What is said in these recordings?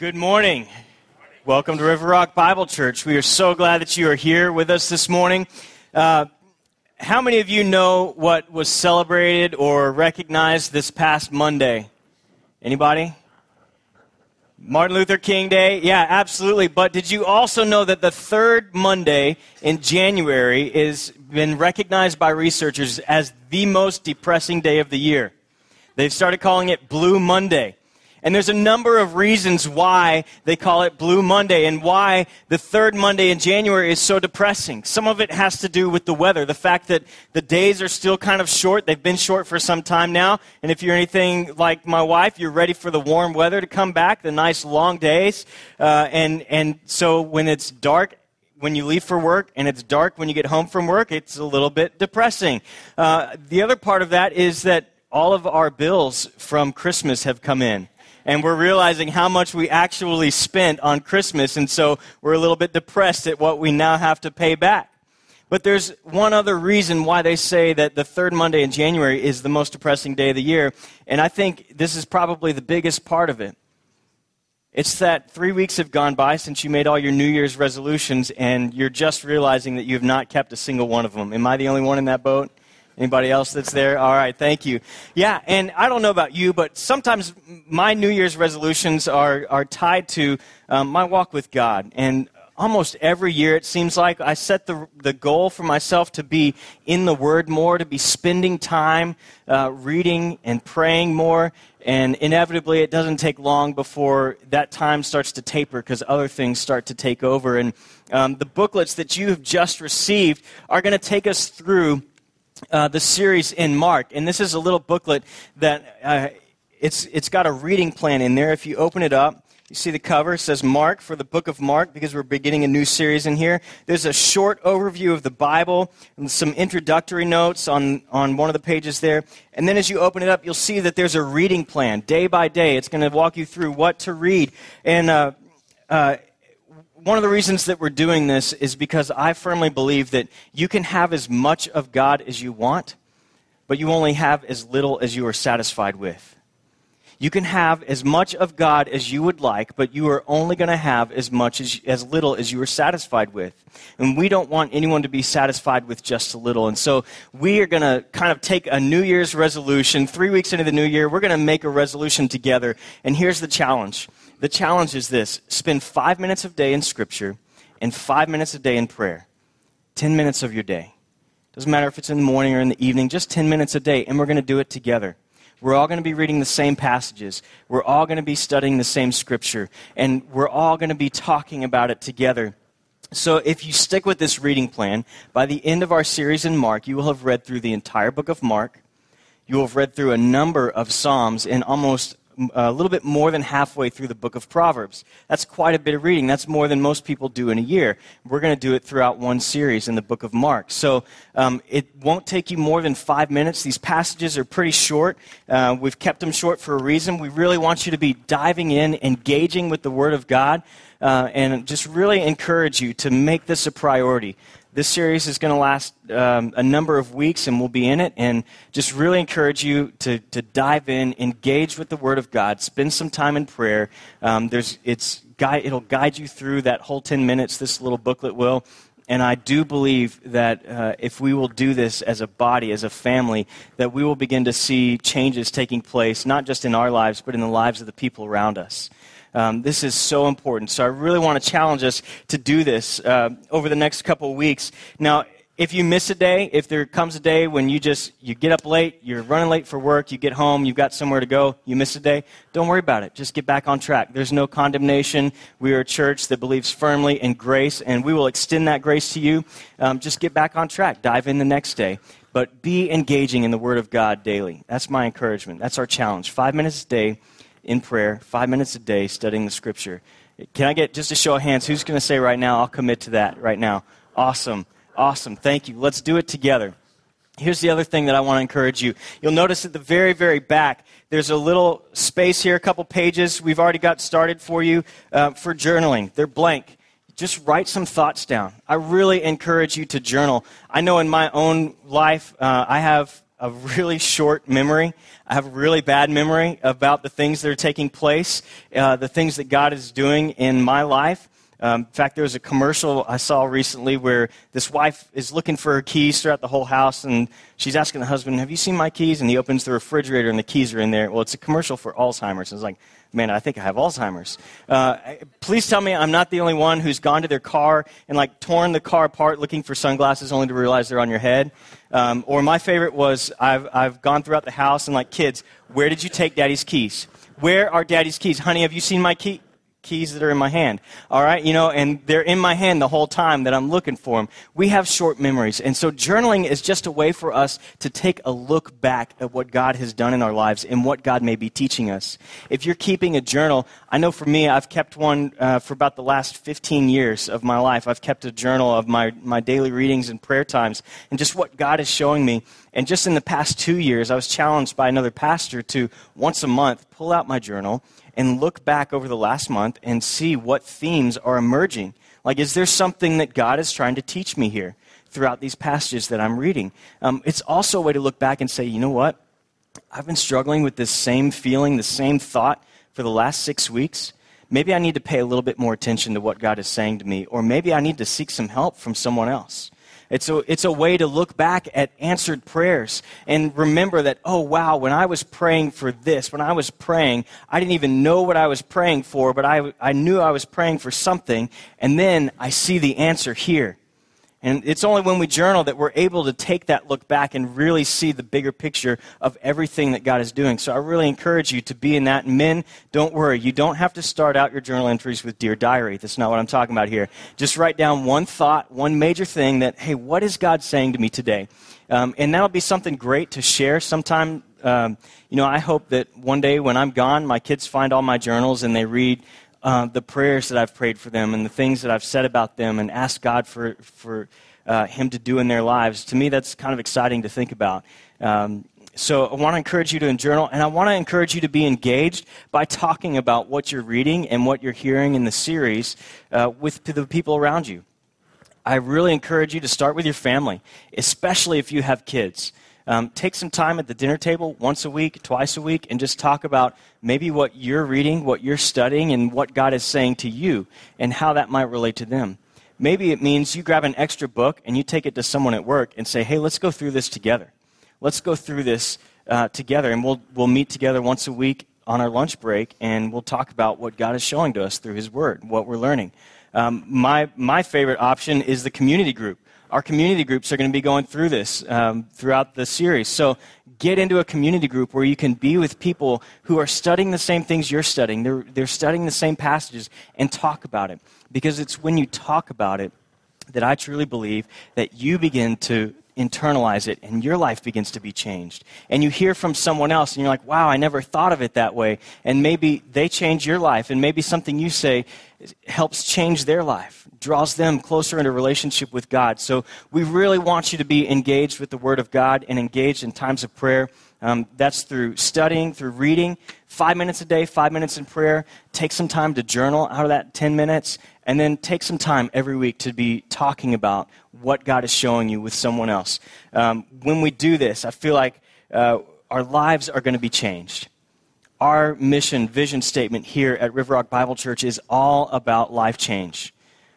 Good morning. Welcome to River Rock Bible Church. We are so glad that you are here with us this morning. Uh, how many of you know what was celebrated or recognized this past Monday? Anybody? Martin Luther King Day? Yeah, absolutely. But did you also know that the third Monday in January is been recognized by researchers as the most depressing day of the year? They've started calling it Blue Monday. And there's a number of reasons why they call it Blue Monday and why the third Monday in January is so depressing. Some of it has to do with the weather, the fact that the days are still kind of short. They've been short for some time now. And if you're anything like my wife, you're ready for the warm weather to come back, the nice long days. Uh, and, and so when it's dark, when you leave for work and it's dark when you get home from work, it's a little bit depressing. Uh, the other part of that is that all of our bills from Christmas have come in and we're realizing how much we actually spent on Christmas, and so we're a little bit depressed at what we now have to pay back. But there's one other reason why they say that the third Monday in January is the most depressing day of the year, and I think this is probably the biggest part of it. It's that three weeks have gone by since you made all your New Year's resolutions, and you're just realizing that you have not kept a single one of them. Am I the only one in that boat? Anybody else that's there? All right, thank you. Yeah, and I don't know about you, but sometimes my New Year's resolutions are, are tied to um, my walk with God. And almost every year, it seems like I set the, the goal for myself to be in the Word more, to be spending time uh, reading and praying more. And inevitably, it doesn't take long before that time starts to taper because other things start to take over. And um, the booklets that you have just received are going to take us through uh, the series in Mark, and this is a little booklet that uh, it's it's got a reading plan in there. If you open it up, you see the cover it says Mark for the book of Mark because we're beginning a new series in here. There's a short overview of the Bible and some introductory notes on on one of the pages there. And then as you open it up, you'll see that there's a reading plan day by day. It's going to walk you through what to read and. Uh, uh, one of the reasons that we're doing this is because I firmly believe that you can have as much of God as you want, but you only have as little as you are satisfied with. You can have as much of God as you would like, but you are only going to have as much as, as little as you are satisfied with. And we don't want anyone to be satisfied with just a little. And so we are going to kind of take a New Year's resolution. Three weeks into the new year, we're going to make a resolution together. And here's the challenge the challenge is this spend five minutes a day in Scripture and five minutes a day in prayer. 10 minutes of your day. Doesn't matter if it's in the morning or in the evening, just 10 minutes a day, and we're going to do it together. We're all going to be reading the same passages. We're all going to be studying the same scripture. And we're all going to be talking about it together. So, if you stick with this reading plan, by the end of our series in Mark, you will have read through the entire book of Mark. You will have read through a number of Psalms and almost a little bit more than halfway through the book of Proverbs. That's quite a bit of reading. That's more than most people do in a year. We're going to do it throughout one series in the book of Mark. So um, it won't take you more than five minutes. These passages are pretty short. Uh, we've kept them short for a reason. We really want you to be diving in, engaging with the Word of God, uh, and just really encourage you to make this a priority. This series is going to last um, a number of weeks, and we'll be in it. And just really encourage you to, to dive in, engage with the Word of God, spend some time in prayer. Um, there's, it's, it'll guide you through that whole 10 minutes, this little booklet will. And I do believe that uh, if we will do this as a body, as a family, that we will begin to see changes taking place, not just in our lives, but in the lives of the people around us. Um, this is so important. So I really want to challenge us to do this uh, over the next couple of weeks. Now, if you miss a day, if there comes a day when you just you get up late, you're running late for work, you get home, you've got somewhere to go, you miss a day, don't worry about it. Just get back on track. There's no condemnation. We are a church that believes firmly in grace, and we will extend that grace to you. Um, just get back on track. Dive in the next day. But be engaging in the Word of God daily. That's my encouragement. That's our challenge. Five minutes a day in prayer, five minutes a day studying the scripture. Can I get just a show of hands? Who's going to say right now, I'll commit to that right now? Awesome. Awesome. Thank you. Let's do it together. Here's the other thing that I want to encourage you. You'll notice at the very, very back, there's a little space here, a couple pages. We've already got started for you uh, for journaling. They're blank. Just write some thoughts down. I really encourage you to journal. I know in my own life, uh, I have a really short memory. I have a really bad memory about the things that are taking place, uh, the things that God is doing in my life. Um, in fact, there was a commercial I saw recently where this wife is looking for her keys throughout the whole house, and she's asking the husband, Have you seen my keys? And he opens the refrigerator, and the keys are in there. Well, it's a commercial for Alzheimer's. It's like, man, I think I have Alzheimer's. Uh, please tell me I'm not the only one who's gone to their car and like torn the car apart looking for sunglasses only to realize they're on your head. Um, or my favorite was I've, I've gone throughout the house and like, kids, where did you take daddy's keys? Where are daddy's keys? Honey, have you seen my key? Keys that are in my hand. All right, you know, and they're in my hand the whole time that I'm looking for them. We have short memories. And so journaling is just a way for us to take a look back at what God has done in our lives and what God may be teaching us. If you're keeping a journal, I know for me, I've kept one uh, for about the last 15 years of my life. I've kept a journal of my, my daily readings and prayer times and just what God is showing me. And just in the past two years, I was challenged by another pastor to once a month pull out my journal and look back over the last month and see what themes are emerging. Like, is there something that God is trying to teach me here throughout these passages that I'm reading? Um, it's also a way to look back and say, you know what? I've been struggling with this same feeling, the same thought for the last six weeks. Maybe I need to pay a little bit more attention to what God is saying to me, or maybe I need to seek some help from someone else. It's a, it's a way to look back at answered prayers and remember that, oh, wow, when I was praying for this, when I was praying, I didn't even know what I was praying for, but I, I knew I was praying for something, and then I see the answer here. And it's only when we journal that we're able to take that look back and really see the bigger picture of everything that God is doing. So I really encourage you to be in that. Men, don't worry. You don't have to start out your journal entries with Dear Diary. That's not what I'm talking about here. Just write down one thought, one major thing that, hey, what is God saying to me today? Um, and that'll be something great to share sometime. Um, you know, I hope that one day when I'm gone, my kids find all my journals and they read uh, the prayers that I've prayed for them and the things that I've said about them and asked God for, for uh, Him to do in their lives. To me, that's kind of exciting to think about. Um, so I want to encourage you to journal, and I want to encourage you to be engaged by talking about what you're reading and what you're hearing in the series uh, with the people around you. I really encourage you to start with your family, especially if you have kids. Um, take some time at the dinner table once a week, twice a week, and just talk about maybe what you're reading, what you're studying, and what God is saying to you, and how that might relate to them. Maybe it means you grab an extra book and you take it to someone at work and say, hey, let's go through this together. Let's go through this uh, together, and we'll, we'll meet together once a week on our lunch break, and we'll talk about what God is showing to us through His Word, what we're learning. Um, my, my favorite option is the community group our community groups are going to be going through this um, throughout the series. So get into a community group where you can be with people who are studying the same things you're studying. They're, they're studying the same passages and talk about it. Because it's when you talk about it that I truly believe that you begin to internalize it and your life begins to be changed. And you hear from someone else and you're like, wow, I never thought of it that way. And maybe they change your life and maybe something you say helps change their life, draws them closer into relationship with God. So we really want you to be engaged with the Word of God and engaged in times of prayer. Um, that's through studying, through reading, five minutes a day, five minutes in prayer. Take some time to journal out of that 10 minutes, and then take some time every week to be talking about what God is showing you with someone else. Um, when we do this, I feel like uh, our lives are going to be changed our mission, vision statement here at River Rock Bible Church is all about life change.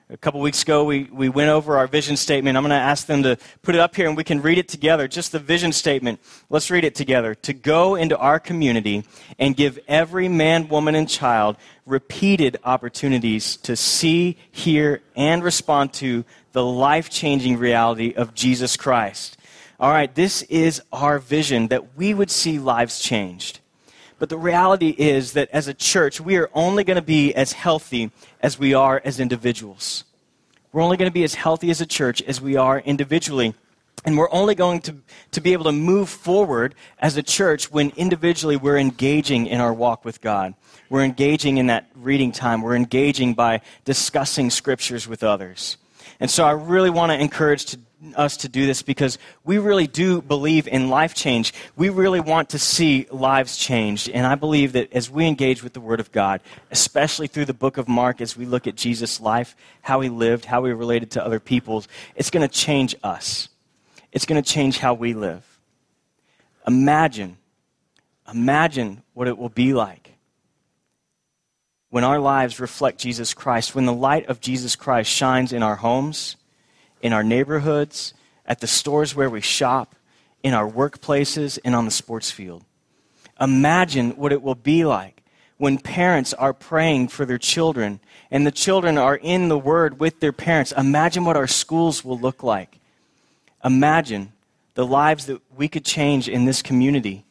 A couple weeks ago, we, we went over our vision statement. I'm going to ask them to put it up here and we can read it together. Just the vision statement. Let's read it together. To go into our community and give every man, woman, and child repeated opportunities to see, hear, and respond to the life changing reality of Jesus Christ. All right, this is our vision that we would see lives changed. But the reality is that as a church, we are only going to be as healthy as we are as individuals. We're only going to be as healthy as a church as we are individually. And we're only going to, to be able to move forward as a church when individually we're engaging in our walk with God. We're engaging in that reading time. We're engaging by discussing scriptures with others. And so I really want to encourage to us to do this because we really do believe in life change. We really want to see lives changed. And I believe that as we engage with the Word of God, especially through the book of Mark, as we look at Jesus' life, how he lived, how he related to other peoples, it's going to change us. It's going to change how we live. Imagine, imagine what it will be like when our lives reflect Jesus Christ, when the light of Jesus Christ shines in our homes, in our neighborhoods, at the stores where we shop, in our workplaces, and on the sports field. Imagine what it will be like when parents are praying for their children and the children are in the Word with their parents. Imagine what our schools will look like. Imagine the lives that we could change in this community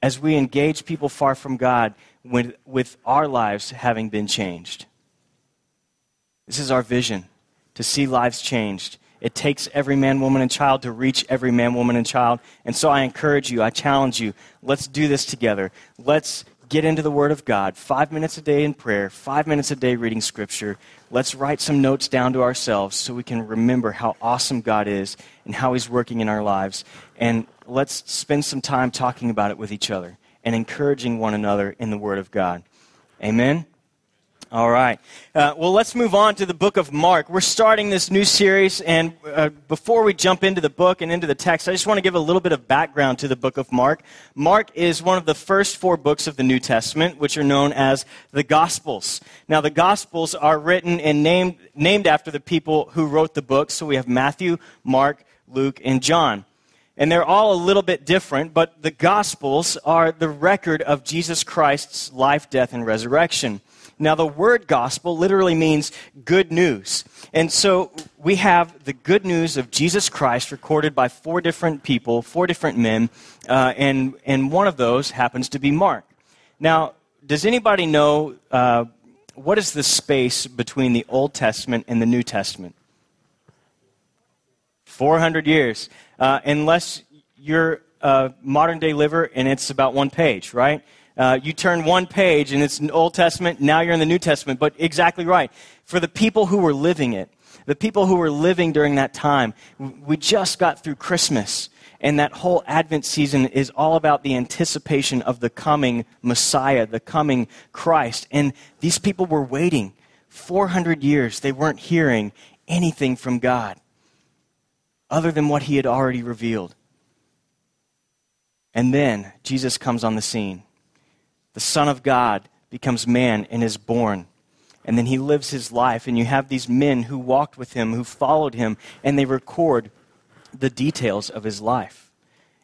as we engage people far from God with, with our lives having been changed. This is our vision to see lives changed. It takes every man, woman, and child to reach every man, woman, and child. And so I encourage you, I challenge you, let's do this together. Let's get into the Word of God. Five minutes a day in prayer, five minutes a day reading Scripture. Let's write some notes down to ourselves so we can remember how awesome God is and how He's working in our lives. And let's spend some time talking about it with each other and encouraging one another in the Word of God. Amen. All right. Uh, well, let's move on to the book of Mark. We're starting this new series, and uh, before we jump into the book and into the text, I just want to give a little bit of background to the book of Mark. Mark is one of the first four books of the New Testament, which are known as the Gospels. Now, the Gospels are written and named, named after the people who wrote the books. So we have Matthew, Mark, Luke, and John. And they're all a little bit different, but the Gospels are the record of Jesus Christ's life, death, and resurrection. Now, the word gospel literally means good news. And so we have the good news of Jesus Christ recorded by four different people, four different men, uh, and, and one of those happens to be Mark. Now, does anybody know uh, what is the space between the Old Testament and the New Testament? 400 years. Uh, unless you're a modern day liver and it's about one page, right? Uh, you turn one page and it's an Old Testament, now you're in the New Testament. But exactly right. For the people who were living it, the people who were living during that time, we just got through Christmas. And that whole Advent season is all about the anticipation of the coming Messiah, the coming Christ. And these people were waiting 400 years. They weren't hearing anything from God other than what he had already revealed. And then Jesus comes on the scene the Son of God becomes man and is born. And then he lives his life. And you have these men who walked with him, who followed him, and they record the details of his life.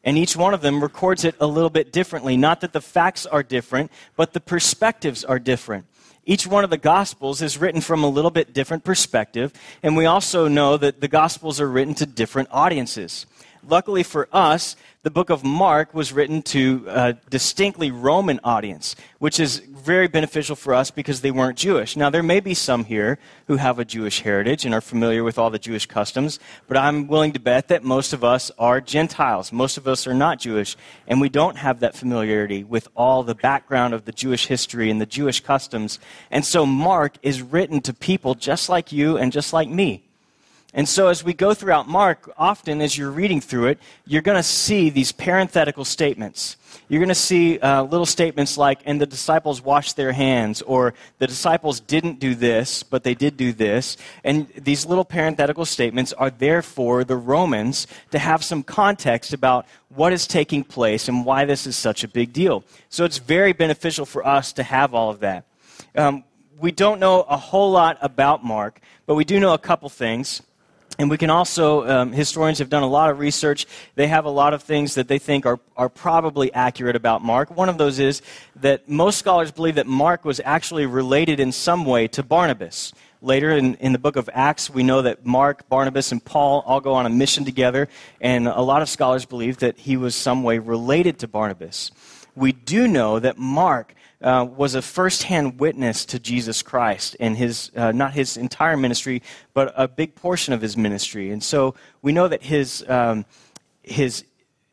And each one of them records it a little bit differently. Not that the facts are different, but the perspectives are different. Each one of the Gospels is written from a little bit different perspective, and we also know that the Gospels are written to different audiences. Luckily for us, the book of Mark was written to a distinctly Roman audience, which is very beneficial for us because they weren't Jewish. Now, there may be some here who have a Jewish heritage and are familiar with all the Jewish customs, but I'm willing to bet that most of us are Gentiles. Most of us are not Jewish, and we don't have that familiarity with all the background of the Jewish history and the Jewish customs. And so, Mark is written to people just like you and just like me. And so, as we go throughout Mark, often as you're reading through it, you're going to see these parenthetical statements. You're going to see uh, little statements like, and the disciples washed their hands, or the disciples didn't do this, but they did do this. And these little parenthetical statements are there for the Romans to have some context about what is taking place and why this is such a big deal. So, it's very beneficial for us to have all of that. Um, we don't know a whole lot about Mark, but we do know a couple things. And we can also, um, historians have done a lot of research. They have a lot of things that they think are, are probably accurate about Mark. One of those is that most scholars believe that Mark was actually related in some way to Barnabas. Later in, in the book of Acts, we know that Mark, Barnabas, and Paul all go on a mission together, and a lot of scholars believe that he was some way related to Barnabas. We do know that Mark uh, was a firsthand witness to Jesus Christ and his, uh, not his entire ministry, but a big portion of his ministry. And so we know that his, um, his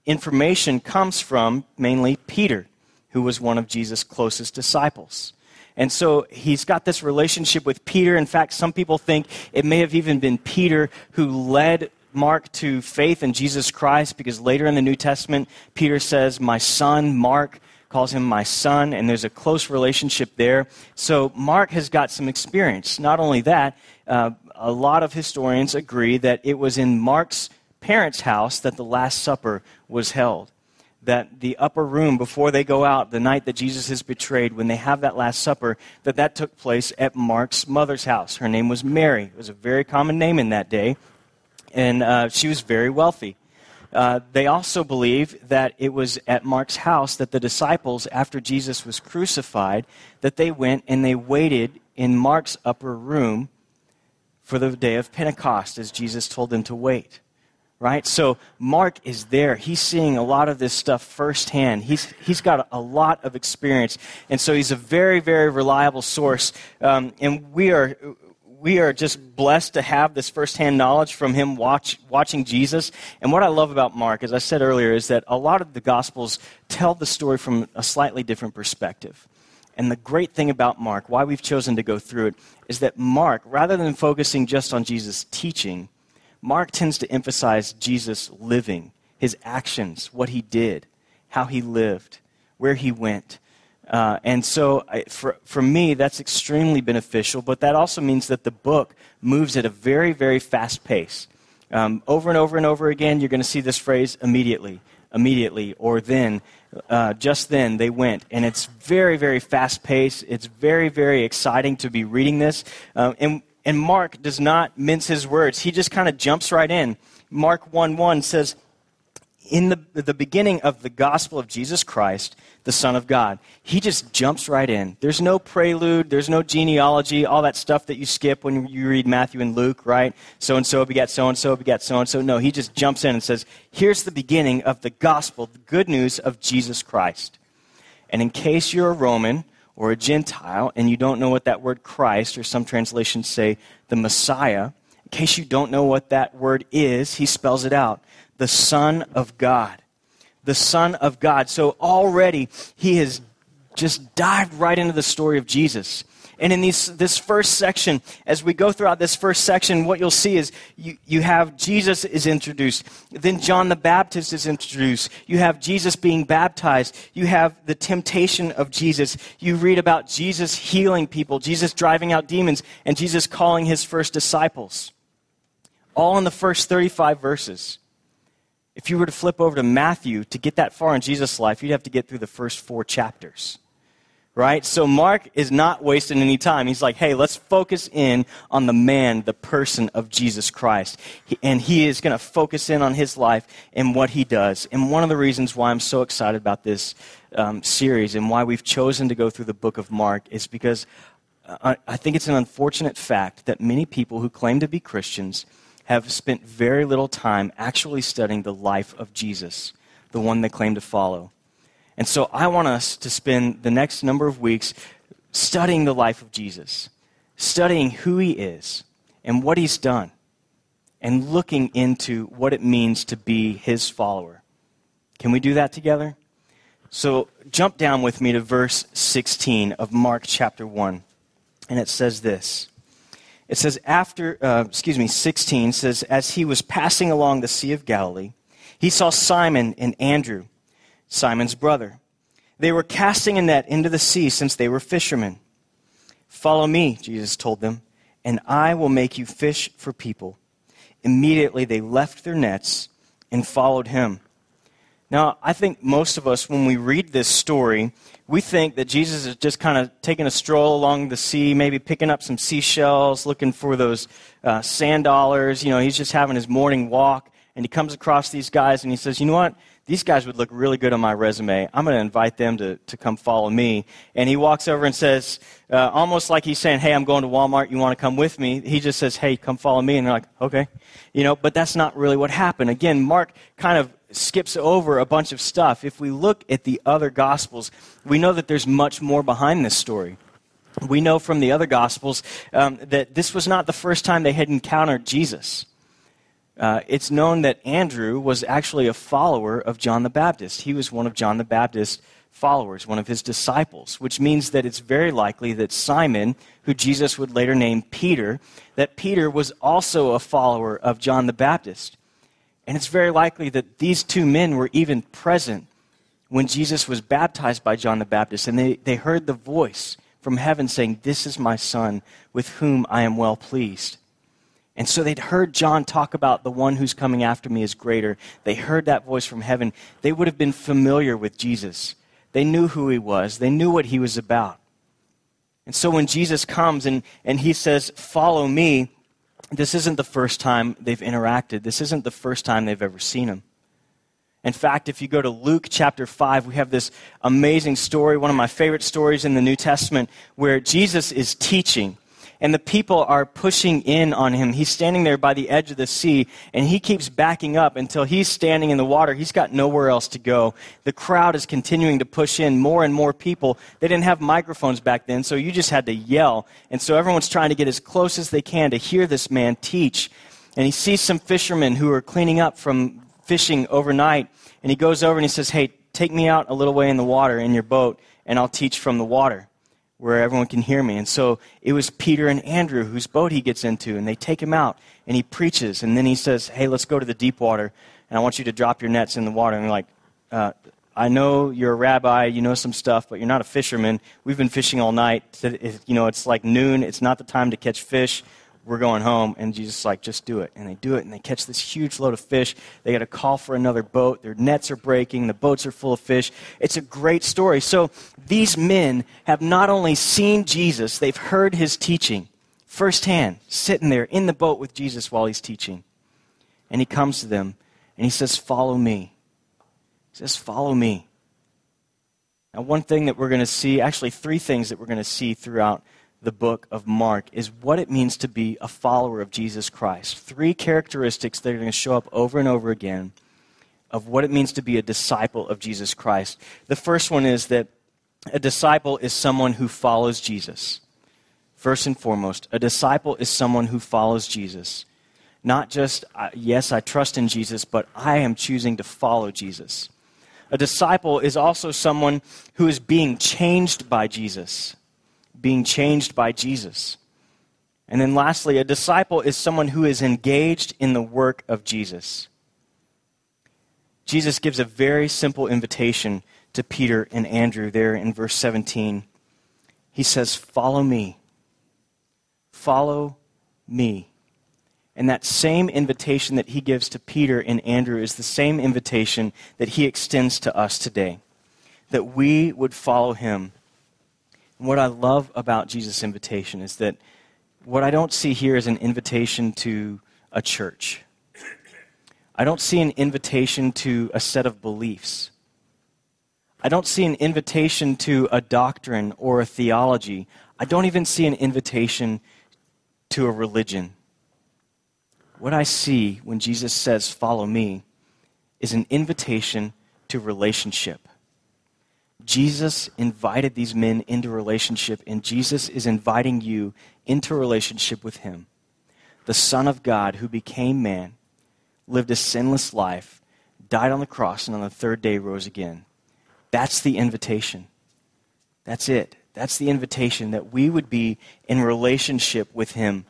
information comes from mainly Peter, who was one of Jesus' closest disciples. And so he's got this relationship with Peter. In fact, some people think it may have even been Peter who led Mark to faith in Jesus Christ because later in the New Testament, Peter says, My son, Mark, calls him my son, and there's a close relationship there. So Mark has got some experience. Not only that, uh, a lot of historians agree that it was in Mark's parents' house that the Last Supper was held. that the upper room before they go out the night that Jesus is betrayed, when they have that Last Supper, that that took place at Mark's mother's house. Her name was Mary. It was a very common name in that day, and uh, she was very wealthy. Uh, they also believe that it was at Mark's house that the disciples, after Jesus was crucified, that they went and they waited in Mark's upper room for the day of Pentecost, as Jesus told them to wait right? So Mark is there. He's seeing a lot of this stuff firsthand. He's, he's got a, lot of experience. And so he's a very, very reliable source. Um, and we are, we are just blessed to have this firsthand knowledge from him watch, watching Jesus. And what I love about Mark, as I said earlier, is that a lot of the Gospels tell the story from a slightly different perspective. And the great thing about Mark, why we've chosen to go through it, is that Mark, rather than focusing just on Jesus' teaching, Mark tends to emphasize Jesus living, his actions, what he did, how he lived, where he went. Uh, and so, I, for, for me, that's extremely beneficial, but that also means that the book moves at a very, very fast pace. Um, over and over and over again, you're going to see this phrase immediately, immediately, or then, uh, just then they went. And it's very, very fast paced. It's very, very exciting to be reading this. Um, and and Mark does not mince his words. He just kind of jumps right in. Mark 1 1 says, in the, the beginning of the gospel of Jesus Christ, the Son of God. He just jumps right in. There's no prelude, there's no genealogy, all that stuff that you skip when you read Matthew and Luke, right? So and so begat so and so begat so and so. No, he just jumps in and says, Here's the beginning of the gospel, the good news of Jesus Christ. And in case you're a Roman, or a Gentile and you don't know what that word Christ, or some translations say the Messiah, in case you don't know what that word is, he spells it out the Son of God. The Son of God. So already he has just dived right into the story of Jesus. And in these, this first section, as we go throughout this first section, what you'll see is you, you have Jesus is introduced. Then John the Baptist is introduced. You have Jesus being baptized. You have the temptation of Jesus. You read about Jesus healing people, Jesus driving out demons, and Jesus calling his first disciples. All in the first 35 verses. If you were to flip over to Matthew to get that far in Jesus' life, you'd have to get through the first four chapters right? So Mark is not wasting any time. He's like, hey, let's focus in on the man, the person of Jesus Christ. and he is going to focus in on his life and what he does. And one of the reasons why I'm so excited about this um, series and why we've chosen to go through the book of Mark is because I, I think it's an unfortunate fact that many people who claim to be Christians have spent very little time actually studying the life of Jesus, the one they claim to follow. And so I want us to spend the next number of weeks studying the life of Jesus, studying who he is and what he's done, and looking into what it means to be his follower. Can we do that together? So jump down with me to verse 16 of Mark chapter 1. And it says this. It says, after, uh, excuse me, 16 says, as he was passing along the Sea of Galilee, he saw Simon and Andrew Simon's brother. They were casting a net into the sea since they were fishermen. Follow me, Jesus told them, and I will make you fish for people. Immediately they left their nets and followed him. Now, I think most of us, when we read this story, we think that Jesus is just kind of taking a stroll along the sea, maybe picking up some seashells, looking for those uh, sand dollars. You know, he's just having his morning walk, and he comes across these guys and he says, You know what? these guys would look really good on my resume. I'm going to invite them to, to come follow me. And he walks over and says, uh, almost like he's saying, Hey, I'm going to Walmart. You want to come with me? He just says, Hey, come follow me. And they're like, Okay. You know, but that's not really what happened. Again, Mark kind of skips over a bunch of stuff. If we look at the other Gospels, we know that there's much more behind this story. We know from the other Gospels um, that this was not the first time they had encountered Jesus. Uh, it's known that Andrew was actually a follower of John the Baptist. He was one of John the Baptist's followers, one of his disciples, which means that it's very likely that Simon, who Jesus would later name Peter, that Peter was also a follower of John the Baptist. And it's very likely that these two men were even present when Jesus was baptized by John the Baptist, and they, they heard the voice from heaven saying, This is my son with whom I am well pleased. And so they'd heard John talk about the one who's coming after me is greater. They heard that voice from heaven. They would have been familiar with Jesus. They knew who he was, they knew what he was about. And so when Jesus comes and, and he says, Follow me, this isn't the first time they've interacted. This isn't the first time they've ever seen him. In fact, if you go to Luke chapter 5, we have this amazing story, one of my favorite stories in the New Testament, where Jesus is teaching and the people are pushing in on him. He's standing there by the edge of the sea, and he keeps backing up until he's standing in the water. He's got nowhere else to go. The crowd is continuing to push in more and more people. They didn't have microphones back then, so you just had to yell. And so everyone's trying to get as close as they can to hear this man teach. And he sees some fishermen who are cleaning up from fishing overnight, and he goes over and he says, Hey, take me out a little way in the water in your boat, and I'll teach from the water where everyone can hear me. And so it was Peter and Andrew whose boat he gets into, and they take him out, and he preaches, and then he says, Hey, let's go to the deep water, and I want you to drop your nets in the water. And they're like, uh, I know you're a rabbi, you know some stuff, but you're not a fisherman. We've been fishing all night. You know, it's like noon. It's not the time to catch fish we're going home. And Jesus like, just do it. And they do it, and they catch this huge load of fish. They got to call for another boat. Their nets are breaking. The boats are full of fish. It's a great story. So these men have not only seen Jesus, they've heard his teaching firsthand, sitting there in the boat with Jesus while he's teaching. And he comes to them, and he says, Follow me. He says, Follow me. Now, one thing that we're going to see, actually, three things that we're going to see throughout the book of Mark is what it means to be a follower of Jesus Christ. Three characteristics that are going to show up over and over again of what it means to be a disciple of Jesus Christ. The first one is that a disciple is someone who follows Jesus. First and foremost, a disciple is someone who follows Jesus. Not just, yes, I trust in Jesus, but I am choosing to follow Jesus. A disciple is also someone who is being changed by Jesus being changed by Jesus. And then lastly, a disciple is someone who is engaged in the work of Jesus. Jesus gives a very simple invitation to Peter and Andrew there in verse 17. He says, Follow me. Follow me. And that same invitation that he gives to Peter and Andrew is the same invitation that he extends to us today that we would follow him what I love about Jesus' invitation is that what I don't see here is an invitation to a church. I don't see an invitation to a set of beliefs. I don't see an invitation to a doctrine or a theology. I don't even see an invitation to a religion. What I see when Jesus says, Follow me, is an invitation to relationship. Jesus invited these men into relationship, and Jesus is inviting you into relationship with him. The Son of God who became man, lived a sinless life, died on the cross, and on the third day rose again. That's the invitation. That's it. That's the invitation that we would be in relationship with him.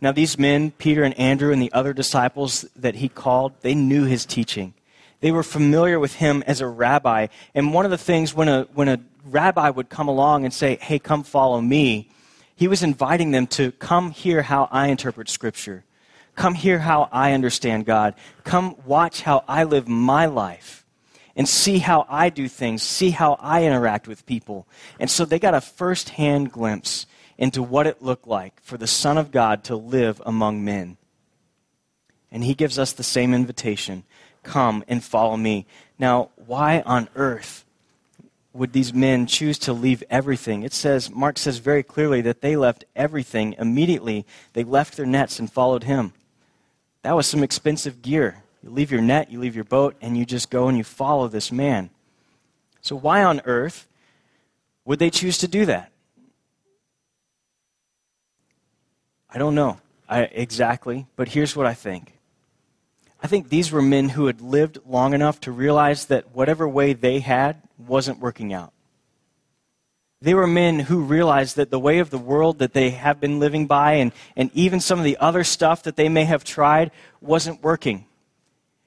Now, these men, Peter and Andrew and the other disciples that he called, they knew his teaching. They were familiar with him as a rabbi. And one of the things when a, when a rabbi would come along and say, Hey, come follow me, he was inviting them to come hear how I interpret Scripture. Come hear how I understand God. Come watch how I live my life and see how I do things, see how I interact with people. And so they got a first hand glimpse into what it looked like for the Son of God to live among men. And he gives us the same invitation Come and follow me. Now, why on earth would these men choose to leave everything? It says, Mark says very clearly that they left everything immediately. They left their nets and followed him. That was some expensive gear. You leave your net, you leave your boat, and you just go and you follow this man. So, why on earth would they choose to do that? I don't know I, exactly, but here's what I think. I think these were men who had lived long enough to realize that whatever way they had wasn't working out. They were men who realized that the way of the world that they have been living by and, and even some of the other stuff that they may have tried wasn't working.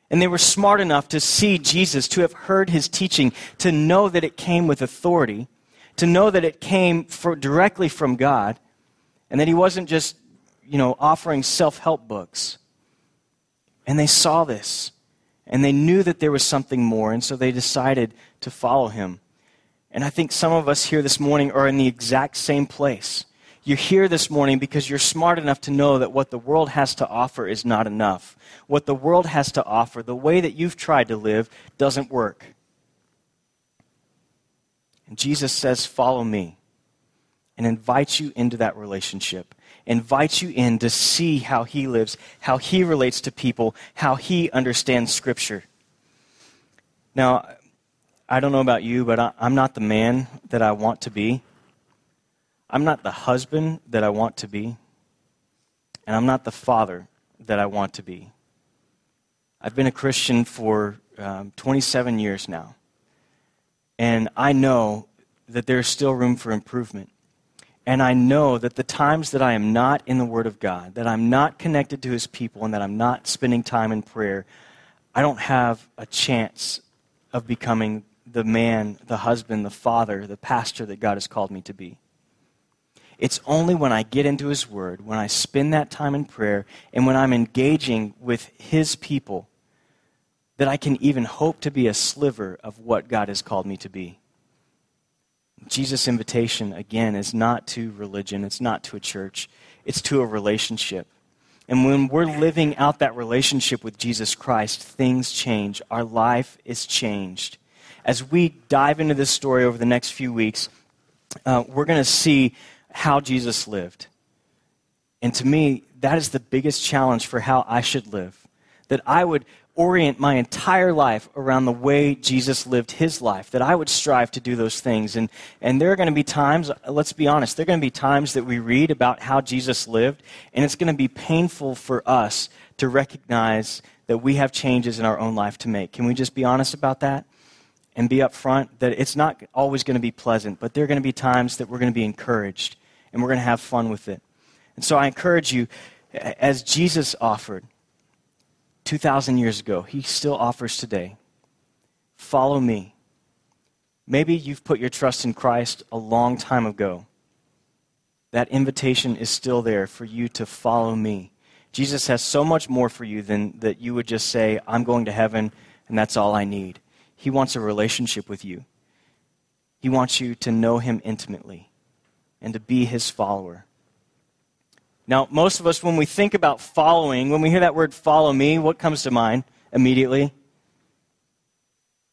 And they were smart enough to see Jesus, to have heard his teaching, to know that it came with authority, to know that it came for, directly from God, and that he wasn't just you know, offering self help books. And they saw this. And they knew that there was something more. And so they decided to follow him. And I think some of us here this morning are in the exact same place. You're here this morning because you're smart enough to know that what the world has to offer is not enough. What the world has to offer, the way that you've tried to live, doesn't work. And Jesus says, Follow me, and invites you into that relationship, invites you in to see how he lives, how he relates to people, how he understands Scripture. Now, I don't know about you, but I, am not the man that I want to be. I'm not the husband that I want to be. And I'm not the father that I want to be. I've been a Christian for um, 27 years now. And I know that there's still room for improvement. And I know that the times that I am not in the Word of God, that I'm not connected to His people, and that I'm not spending time in prayer, I don't have a chance of becoming the man, the husband, the father, the pastor that God has called me to be. It's only when I get into His Word, when I spend that time in prayer, and when I'm engaging with His people that I can even hope to be a sliver of what God has called me to be. Jesus' invitation, again, is not to religion, it's not to a church, it's to a relationship. And when we're living out that relationship with Jesus Christ, things change. Our life is changed. As we dive into this story over the next few weeks, uh, we're going to see how Jesus lived. And to me, that is the biggest challenge for how I should live. That I would orient my entire life around the way Jesus lived his life, that I would strive to do those things. And, and there are going to be times, let's be honest, there are going to be times that we read about how Jesus lived, and it's going to be painful for us to recognize that we have changes in our own life to make. Can we just be honest about that? And be upfront that it's not always going to be pleasant, but there are going to be times that we're going to be encouraged and we're going to have fun with it. And so I encourage you, as Jesus offered, 2,000 years ago, he still offers today. Follow me. Maybe you've put your trust in Christ a long time ago. That invitation is still there for you to follow me. Jesus has so much more for you than that you would just say, I'm going to heaven and that's all I need. He wants a relationship with you. He wants you to know him intimately and to be his follower. Now, most of us, when we think about following, when we hear that word follow me, what comes to mind immediately?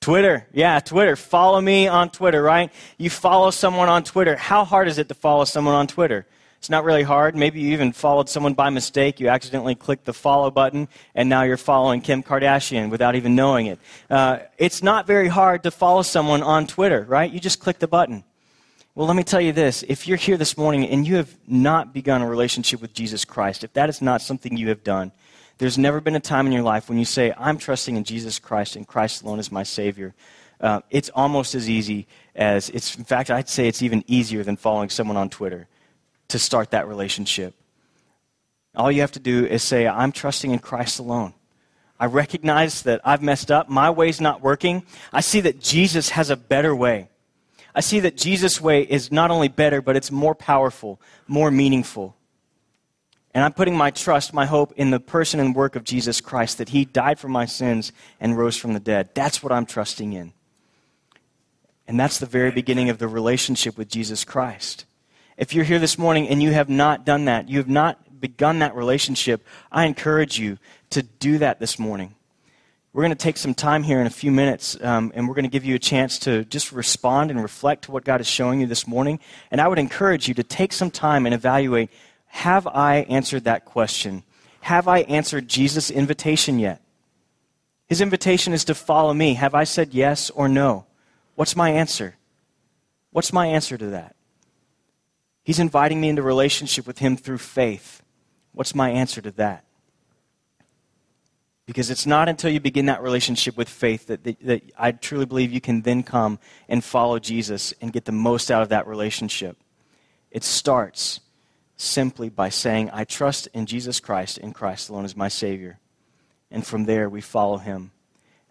Twitter. Yeah, Twitter. Follow me on Twitter, right? You follow someone on Twitter. How hard is it to follow someone on Twitter? It's not really hard. Maybe you even followed someone by mistake. You accidentally clicked the follow button, and now you're following Kim Kardashian without even knowing it. Uh, it's not very hard to follow someone on Twitter, right? You just click the button. Well, let me tell you this. If you're here this morning and you have not begun a relationship with Jesus Christ, if that is not something you have done, there's never been a time in your life when you say, I'm trusting in Jesus Christ and Christ alone is my Savior. Uh, it's almost as easy as, it's, in fact, I'd say it's even easier than following someone on Twitter to start that relationship. All you have to do is say, I'm trusting in Christ alone. I recognize that I've messed up. My way's not working. I see that Jesus has a better way. I see that Jesus' way is not only better, but it's more powerful, more meaningful. And I'm putting my trust, my hope in the person and work of Jesus Christ, that He died for my sins and rose from the dead. That's what I'm trusting in. And that's the very beginning of the relationship with Jesus Christ. If you're here this morning and you have not done that, you have not begun that relationship, I encourage you to do that this morning. We're going to take some time here in a few minutes, um, and we're going to give you a chance to just respond and reflect to what God is showing you this morning. And I would encourage you to take some time and evaluate have I answered that question? Have I answered Jesus' invitation yet? His invitation is to follow me. Have I said yes or no? What's my answer? What's my answer to that? He's inviting me into relationship with him through faith. What's my answer to that? Because it's not until you begin that relationship with faith that, that, that, I truly believe you can then come and follow Jesus and get the most out of that relationship. It starts simply by saying, I trust in Jesus Christ and Christ alone as my Savior. And from there, we follow Him.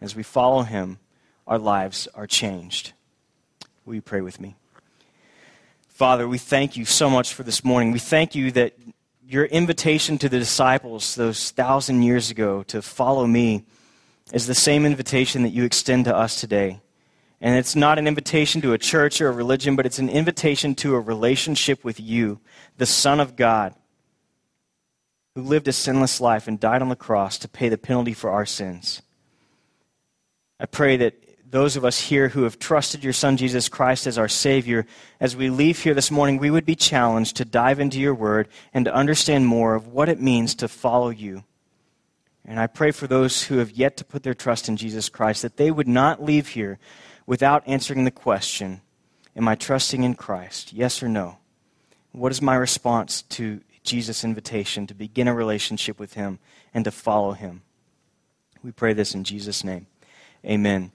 As we follow Him, our lives are changed. Will you pray with me? Father, we thank you so much for this morning. We thank you that your invitation to the disciples those thousand years ago to follow me is the same invitation that you extend to us today. And it's not an invitation to a church or a religion, but it's an invitation to a relationship with you, the Son of God, who lived a sinless life and died on the cross to pay the penalty for our sins. I pray that those of us here who have trusted your Son Jesus Christ as our Savior, as we leave here this morning, we would be challenged to dive into your word and to understand more of what it means to follow you. And I pray for those who have yet to put their trust in Jesus Christ that they would not leave here without answering the question Am I trusting in Christ? Yes or no? What is my response to Jesus' invitation to begin a relationship with Him and to follow Him? We pray this in Jesus' name. Amen.